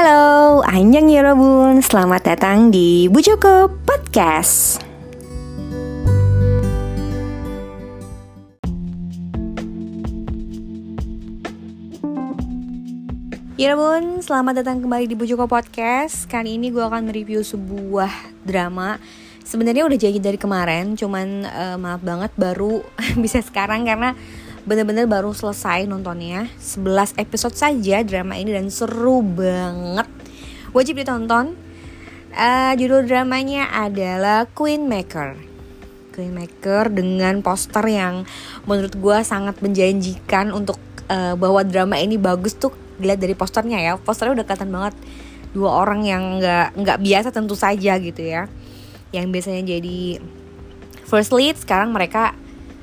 Halo, Anjang Yorobun, selamat datang di Bu Joko Podcast. Yorobun, selamat datang kembali di Bu Joko Podcast. Kali ini gue akan mereview sebuah drama. Sebenarnya udah jadi dari kemarin, cuman uh, maaf banget baru bisa sekarang karena bener-bener baru selesai nontonnya. 11 episode saja drama ini dan seru banget. Wajib ditonton. Uh, judul dramanya adalah Queen Maker. Queen Maker dengan poster yang menurut gue sangat menjanjikan untuk uh, bahwa drama ini bagus tuh dilihat dari posternya ya. Posternya udah kelihatan banget. Dua orang yang nggak nggak biasa tentu saja gitu ya. Yang biasanya jadi first lead sekarang mereka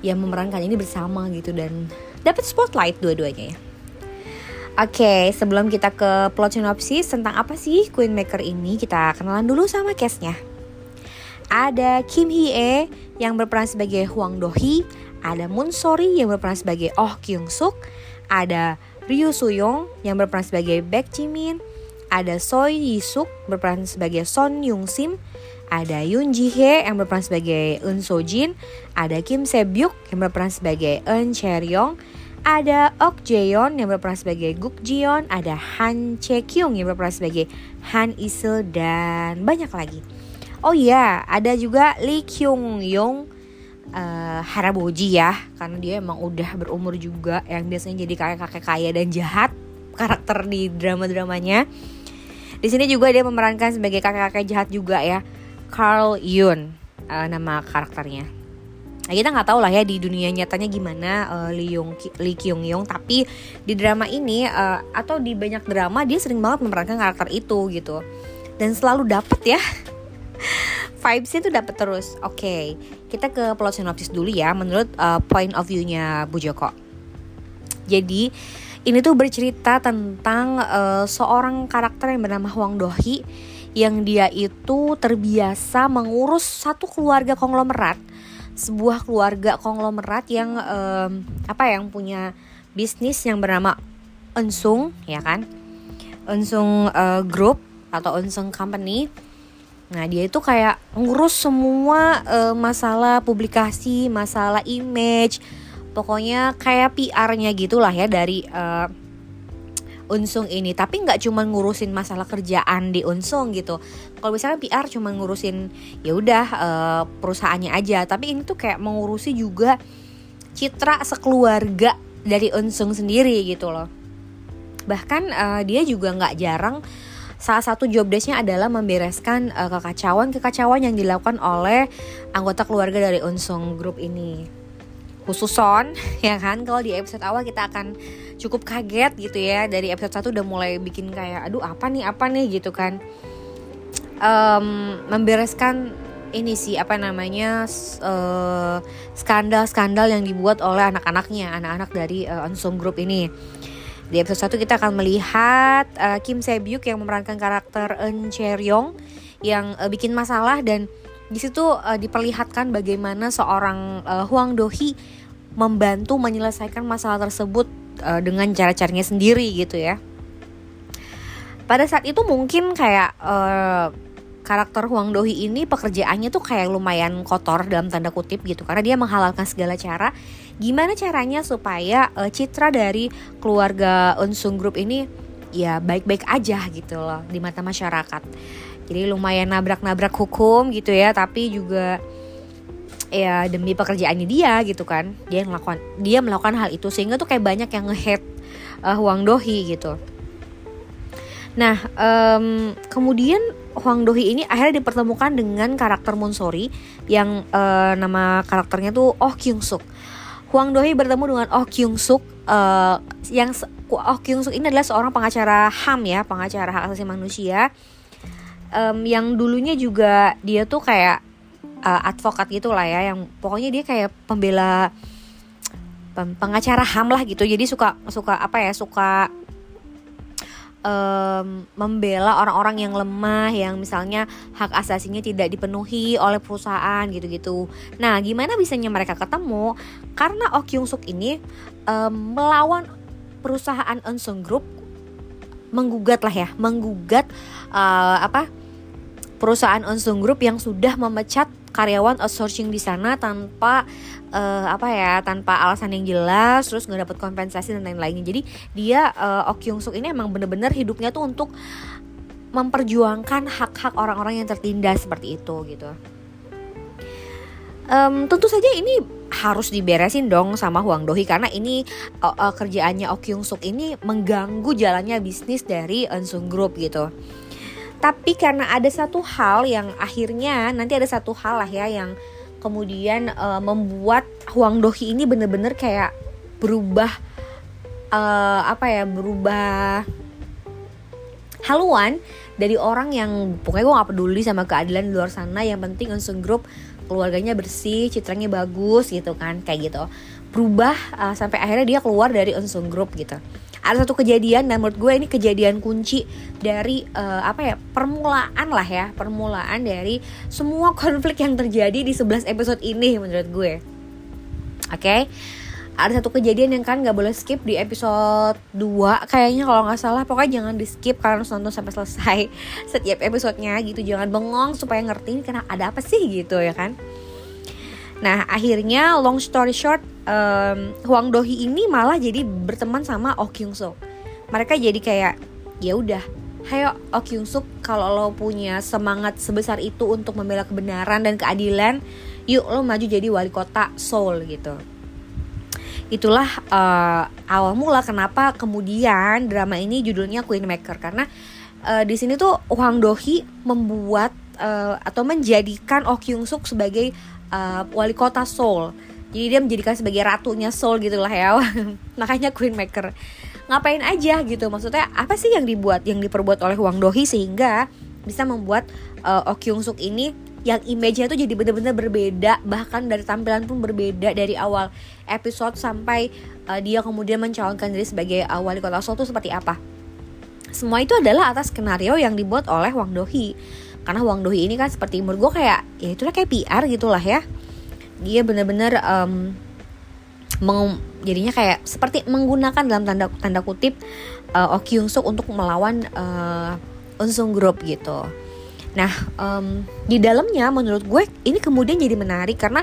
yang memerankan ini bersama gitu dan dapat spotlight dua-duanya ya. Oke, okay, sebelum kita ke plot synopsis tentang apa sih Queen Maker ini, kita kenalan dulu sama castnya. Ada Kim Hee yang berperan sebagai Hwang Do Hee, ada Moon Sori yang berperan sebagai Oh Kyung Suk, ada Ryu Soo-young yang berperan sebagai Baek Ji Min, ada Choi Yi Suk berperan sebagai Son Yung Sim, ada Yoon Ji Hye yang berperan sebagai Eun So Jin, ada Kim Se Byuk yang berperan sebagai Eun Cheryong, ada Ok Jaeon yang berperan sebagai Guk Jion, ada Han Che Kyung yang berperan sebagai Han Isil dan banyak lagi. Oh iya, ada juga Lee Kyung Yong uh, Haraboji ya, karena dia emang udah berumur juga yang biasanya jadi kakek-kakek kaya dan jahat karakter di drama-dramanya. Di sini juga dia memerankan sebagai kakek-kakek jahat juga ya. Carl Yun uh, nama karakternya. Nah, kita nggak tahu lah ya di dunia nyatanya gimana uh, Lee, Yong, Lee Kyung Yong tapi di drama ini uh, atau di banyak drama dia sering banget memerankan karakter itu gitu dan selalu dapet ya vibesnya tuh dapet terus. Oke, okay, kita ke plot sinopsis dulu ya menurut uh, point of view-nya Bu Joko. Jadi ini tuh bercerita tentang uh, seorang karakter yang bernama Hwang Dohi yang dia itu terbiasa mengurus satu keluarga konglomerat sebuah keluarga konglomerat yang um, apa yang punya bisnis yang bernama Unsung ya kan? Unsung uh, Group atau Unsung Company. Nah dia itu kayak ngurus semua uh, masalah publikasi, masalah image, pokoknya kayak PR-nya gitulah ya dari uh, Unsung ini. Tapi nggak cuma ngurusin masalah kerjaan di Unsung gitu. Kalau misalnya PR cuma ngurusin ya udah uh, perusahaannya aja. Tapi ini tuh kayak mengurusi juga citra sekeluarga dari Unsung sendiri gitu loh. Bahkan uh, dia juga nggak jarang salah satu job desknya adalah membereskan uh, kekacauan-kekacauan yang dilakukan oleh anggota keluarga dari Unsung Group ini khusus Son ya kan? Kalau di episode awal kita akan cukup kaget gitu ya. Dari episode 1 udah mulai bikin kayak aduh apa nih apa nih? gitu kan. Um, membereskan ini sih apa namanya skandal skandal-skandal yang dibuat oleh anak-anaknya anak-anak dari uh, Unsung Group ini. Di episode 1 kita akan melihat uh, Kim Sebyuk yang memerankan karakter Eun Cheryong yang uh, bikin masalah dan di situ uh, diperlihatkan bagaimana seorang uh, Huang Dohi membantu menyelesaikan masalah tersebut uh, dengan cara-caranya sendiri gitu ya. Pada saat itu mungkin kayak uh, karakter Huang Dohi ini pekerjaannya tuh kayak lumayan kotor dalam tanda kutip gitu karena dia menghalalkan segala cara. Gimana caranya supaya uh, citra dari keluarga Unsung Group ini ya baik-baik aja gitu loh di mata masyarakat jadi lumayan nabrak-nabrak hukum gitu ya tapi juga ya demi pekerjaannya dia gitu kan. Dia melakukan dia melakukan hal itu sehingga tuh kayak banyak yang ngehead uh, Huang Dohi gitu. Nah um, kemudian Huang Dohi ini akhirnya dipertemukan dengan karakter Monsori yang uh, nama karakternya tuh Oh Kyung Suk. Huang Dohi bertemu dengan Oh Kyung Suk uh, yang Oh Kyung Suk ini adalah seorang pengacara HAM ya pengacara hak asasi manusia um, yang dulunya juga dia tuh kayak uh, advokat gitu lah ya yang pokoknya dia kayak pembela pengacara ham lah gitu jadi suka suka apa ya suka um, membela orang-orang yang lemah yang misalnya hak asasinya tidak dipenuhi oleh perusahaan gitu-gitu. Nah, gimana bisanya mereka ketemu? Karena Oh Kyung Suk ini um, melawan perusahaan Unsung Group menggugat lah ya menggugat uh, apa perusahaan Unsung Group yang sudah memecat karyawan outsourcing di sana tanpa uh, apa ya tanpa alasan yang jelas terus nggak dapat kompensasi dan lain-lainnya jadi dia uh, Kyung Suk ini emang bener-bener hidupnya tuh untuk memperjuangkan hak-hak orang-orang yang tertindas seperti itu gitu um, tentu saja ini harus diberesin dong sama Huang Dohi karena ini uh, uh, kerjaannya Kyung Suk ini mengganggu jalannya bisnis dari Unsung Group gitu. Tapi karena ada satu hal yang akhirnya nanti ada satu hal lah ya yang kemudian uh, membuat Huang Dohi ini bener-bener kayak berubah uh, apa ya berubah haluan dari orang yang pokoknya gue gak peduli sama keadilan di luar sana yang penting Unsung Group keluarganya bersih citranya bagus gitu kan kayak gitu. Berubah uh, sampai akhirnya dia keluar dari Unsung Group gitu ada satu kejadian dan menurut gue ini kejadian kunci dari uh, apa ya permulaan lah ya permulaan dari semua konflik yang terjadi di 11 episode ini menurut gue. Oke? Okay? ada satu kejadian yang kan nggak boleh skip di episode 2 kayaknya kalau nggak salah. Pokoknya jangan di skip kalian harus nonton sampai selesai setiap episodenya gitu. Jangan bengong supaya ngerti karena ada apa sih gitu ya kan nah akhirnya long story short um, Huang Dohi ini malah jadi berteman sama Oh Kyung Suk. Mereka jadi kayak ya udah Hayo Oh Kyung Suk kalau lo punya semangat sebesar itu untuk membela kebenaran dan keadilan yuk lo maju jadi wali kota Seoul gitu. Itulah uh, awal mula kenapa kemudian drama ini judulnya Queen Maker. Karena uh, di sini tuh Hwang Dohi membuat uh, atau menjadikan Oh Kyung Suk sebagai uh, wali kota Seoul. Jadi dia menjadikan sebagai ratunya Seoul gitulah ya. Makanya Queen Maker. Ngapain aja gitu. Maksudnya apa sih yang dibuat yang diperbuat oleh Hwang Dohi sehingga bisa membuat uh, Oh Kyung Suk ini yang image-nya tuh jadi bener-bener berbeda bahkan dari tampilan pun berbeda dari awal episode sampai uh, dia kemudian mencalonkan diri sebagai uh, wali kota Seoul itu seperti apa semua itu adalah atas skenario yang dibuat oleh Wang Dohi karena Wang Dohi ini kan seperti menurut gue kayak ya itulah kayak PR gitulah ya. Dia bener-bener um, meng, jadinya kayak seperti menggunakan dalam tanda tanda kutip uh, Oh Kyung Suk untuk melawan uh, Unsung Group gitu Nah, um, di dalamnya menurut gue ini kemudian jadi menarik karena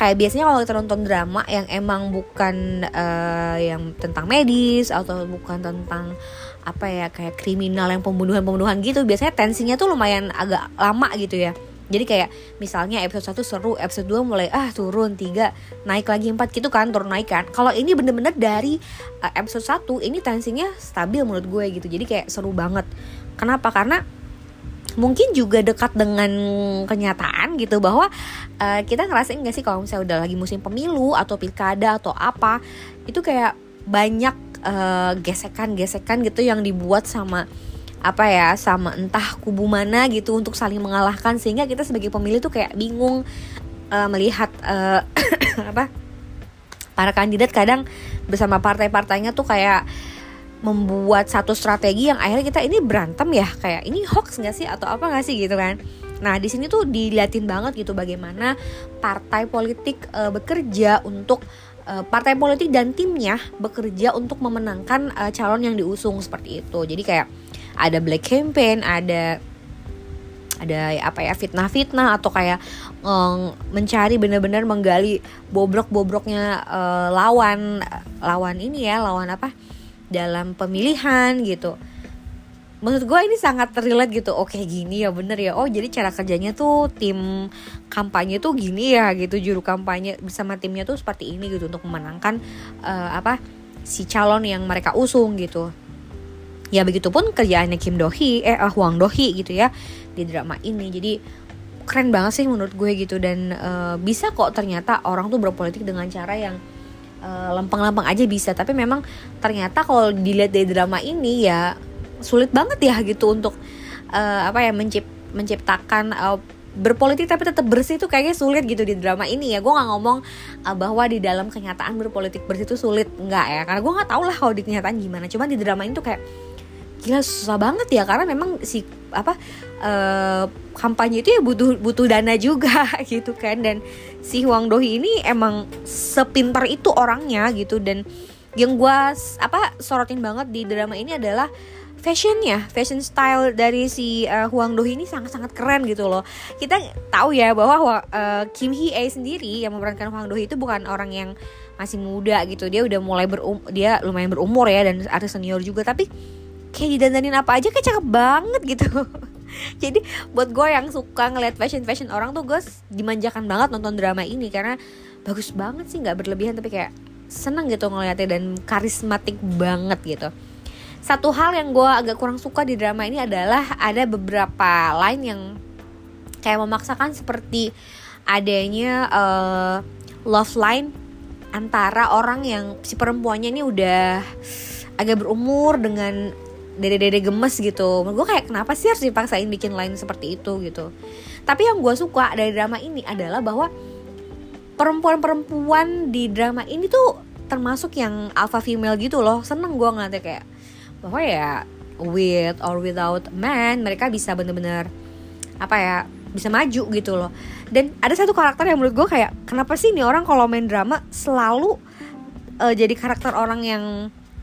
kayak biasanya kalau kita nonton drama yang emang bukan uh, yang tentang medis atau bukan tentang apa ya kayak kriminal yang pembunuhan-pembunuhan gitu, biasanya tensinya tuh lumayan agak lama gitu ya. Jadi kayak misalnya episode 1 seru, episode 2 mulai ah turun, 3 naik lagi 4 gitu kan, turun naik kan. Kalau ini bener-bener dari uh, episode 1 ini tensinya stabil menurut gue gitu. Jadi kayak seru banget. Kenapa? Karena mungkin juga dekat dengan kenyataan gitu bahwa uh, kita ngerasain gak sih kalau misalnya udah lagi musim pemilu atau pilkada atau apa itu kayak banyak uh, gesekan-gesekan gitu yang dibuat sama apa ya sama entah kubu mana gitu untuk saling mengalahkan sehingga kita sebagai pemilih tuh kayak bingung uh, melihat uh, apa para kandidat kadang bersama partai-partainya tuh kayak membuat satu strategi yang akhirnya kita ini berantem ya? Kayak ini hoax nggak sih? Atau apa nggak sih? Gitu kan. Nah di sini tuh diliatin banget gitu bagaimana partai politik uh, bekerja untuk uh, partai politik dan timnya bekerja untuk memenangkan uh, calon yang diusung seperti itu. Jadi kayak ada black campaign ada ada apa ya fitnah-fitnah atau kayak um, mencari benar-benar menggali bobrok-bobroknya uh, lawan lawan ini ya lawan apa dalam pemilihan gitu. Menurut gue ini sangat terlihat gitu oke oh, gini ya bener ya. Oh jadi cara kerjanya tuh tim kampanye tuh gini ya gitu. Juru kampanye bersama timnya tuh seperti ini gitu untuk memenangkan uh, apa si calon yang mereka usung gitu. Ya begitupun kerjaannya Kim Dohi eh uh, Hwang Dohi gitu ya di drama ini. Jadi keren banget sih menurut gue gitu. Dan uh, bisa kok ternyata orang tuh berpolitik dengan cara yang lempeng-lempeng aja bisa. Tapi memang ternyata kalau dilihat dari drama ini ya sulit banget ya gitu untuk uh, apa ya mencipt menciptakan uh, berpolitik tapi tetap bersih itu kayaknya sulit gitu di drama ini ya. Gue nggak ngomong uh, bahwa di dalam kenyataan berpolitik bersih itu sulit. Nggak ya karena gue nggak tahu lah kalau di kenyataan gimana. Cuman di drama ini tuh kayak gila susah banget ya karena memang si apa uh, kampanye itu ya butuh butuh dana juga gitu kan dan si Huang Dohi ini emang sepintar itu orangnya gitu dan yang gue apa sorotin banget di drama ini adalah fashionnya, fashion style dari si uh, Huang Do ini sangat-sangat keren gitu loh. Kita tahu ya bahwa uh, Kim Hee A sendiri yang memerankan Huang Do itu bukan orang yang masih muda gitu. Dia udah mulai berum dia lumayan berumur ya dan artis senior juga tapi kayak didandanin apa aja kayak cakep banget gitu. Jadi buat gue yang suka ngeliat fashion fashion orang tuh gue dimanjakan banget nonton drama ini karena bagus banget sih nggak berlebihan tapi kayak seneng gitu ngeliatnya dan karismatik banget gitu satu hal yang gue agak kurang suka di drama ini adalah ada beberapa line yang kayak memaksakan seperti adanya uh, love line antara orang yang si perempuannya ini udah agak berumur dengan dede-dede gemes gitu. Gue kayak kenapa sih harus dipaksain bikin line seperti itu gitu. Tapi yang gue suka dari drama ini adalah bahwa perempuan-perempuan di drama ini tuh termasuk yang alpha female gitu loh. Seneng gue ngeliatnya kayak bahwa ya with or without man mereka bisa bener-bener apa ya bisa maju gitu loh. Dan ada satu karakter yang menurut gue kayak kenapa sih nih orang kalau main drama selalu uh, jadi karakter orang yang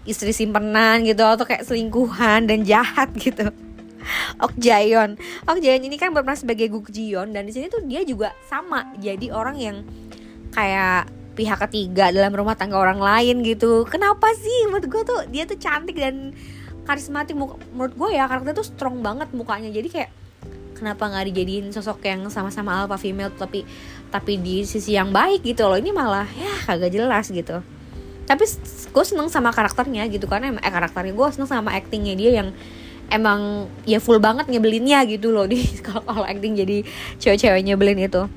istri simpenan gitu atau kayak selingkuhan dan jahat gitu. Ok Jayon Ok Jayon ini kan berperan sebagai Guk Jion dan di sini tuh dia juga sama jadi orang yang kayak pihak ketiga dalam rumah tangga orang lain gitu. Kenapa sih? Menurut gue tuh dia tuh cantik dan karismatik. Menurut gue ya karakter tuh strong banget mukanya. Jadi kayak kenapa nggak dijadiin sosok yang sama-sama alpha female tapi tapi di sisi yang baik gitu loh. Ini malah ya kagak jelas gitu tapi gue seneng sama karakternya gitu kan eh karakternya gue seneng sama actingnya dia yang emang ya full banget nyebelinnya gitu loh di kalau acting jadi cewek-cewek nyebelin itu.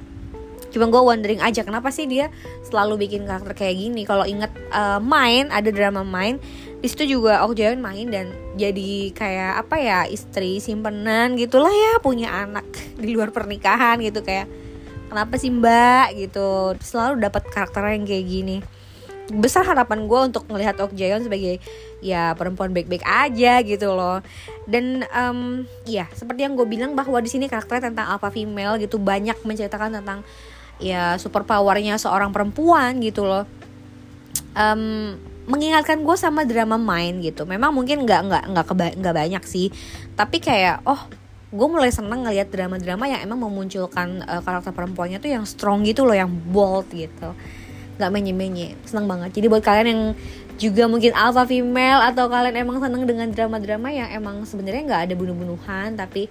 Cuma gue wondering aja kenapa sih dia selalu bikin karakter kayak gini? Kalau inget uh, main ada drama main di situ juga Oh Jayon main dan jadi kayak apa ya istri simpenan gitulah ya punya anak di luar pernikahan gitu kayak kenapa sih mbak? gitu. Selalu dapat karakter yang kayak gini besar harapan gue untuk melihat Ok Jayon sebagai ya perempuan baik-baik aja gitu loh. Dan um, ya seperti yang gue bilang bahwa di sini karakternya tentang alpha female gitu banyak menceritakan tentang ya super powernya seorang perempuan gitu loh. Um, mengingatkan gue sama drama main gitu. Memang mungkin nggak nggak nggak nggak banyak sih. Tapi kayak oh gue mulai seneng ngeliat drama-drama yang emang memunculkan uh, karakter perempuannya tuh yang strong gitu loh yang bold gitu nggak menye-menye. Seneng banget. Jadi buat kalian yang juga mungkin alpha female atau kalian emang seneng dengan drama-drama yang emang sebenarnya nggak ada bunuh-bunuhan tapi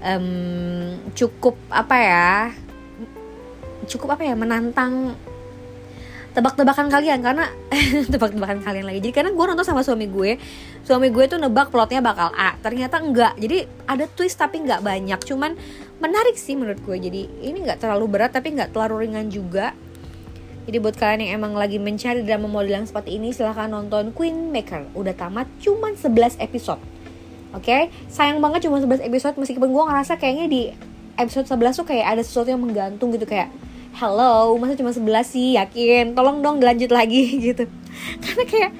um, cukup apa ya cukup apa ya menantang tebak-tebakan kalian. Karena tebak-tebakan kalian lagi. Jadi karena gue nonton sama suami gue suami gue tuh nebak plotnya bakal A ternyata enggak. Jadi ada twist tapi nggak banyak. Cuman menarik sih menurut gue. Jadi ini nggak terlalu berat tapi nggak terlalu ringan juga jadi buat kalian yang emang lagi mencari drama model yang seperti ini silahkan nonton Queen Maker. Udah tamat cuman 11 episode. Oke, okay? sayang banget cuma 11 episode meskipun gue ngerasa kayaknya di episode 11 tuh kayak ada sesuatu yang menggantung gitu kayak hello masa cuma 11 sih? Yakin? Tolong dong dilanjut lagi gitu. Karena kayak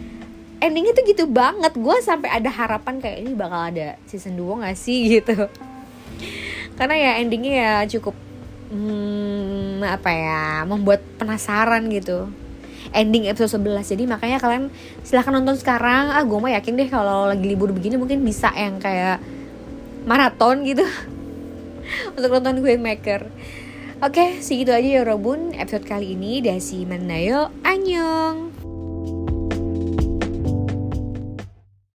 endingnya tuh gitu banget. Gue sampai ada harapan kayak ini bakal ada season 2 gak sih? gitu. Karena ya endingnya ya cukup hmm, apa ya membuat penasaran gitu ending episode 11 jadi makanya kalian silahkan nonton sekarang ah gue mah yakin deh kalau lagi libur begini mungkin bisa yang kayak maraton gitu untuk nonton Queen Maker. Oke, segitu aja ya Robun episode kali ini. Dasi Manayo, Anyong.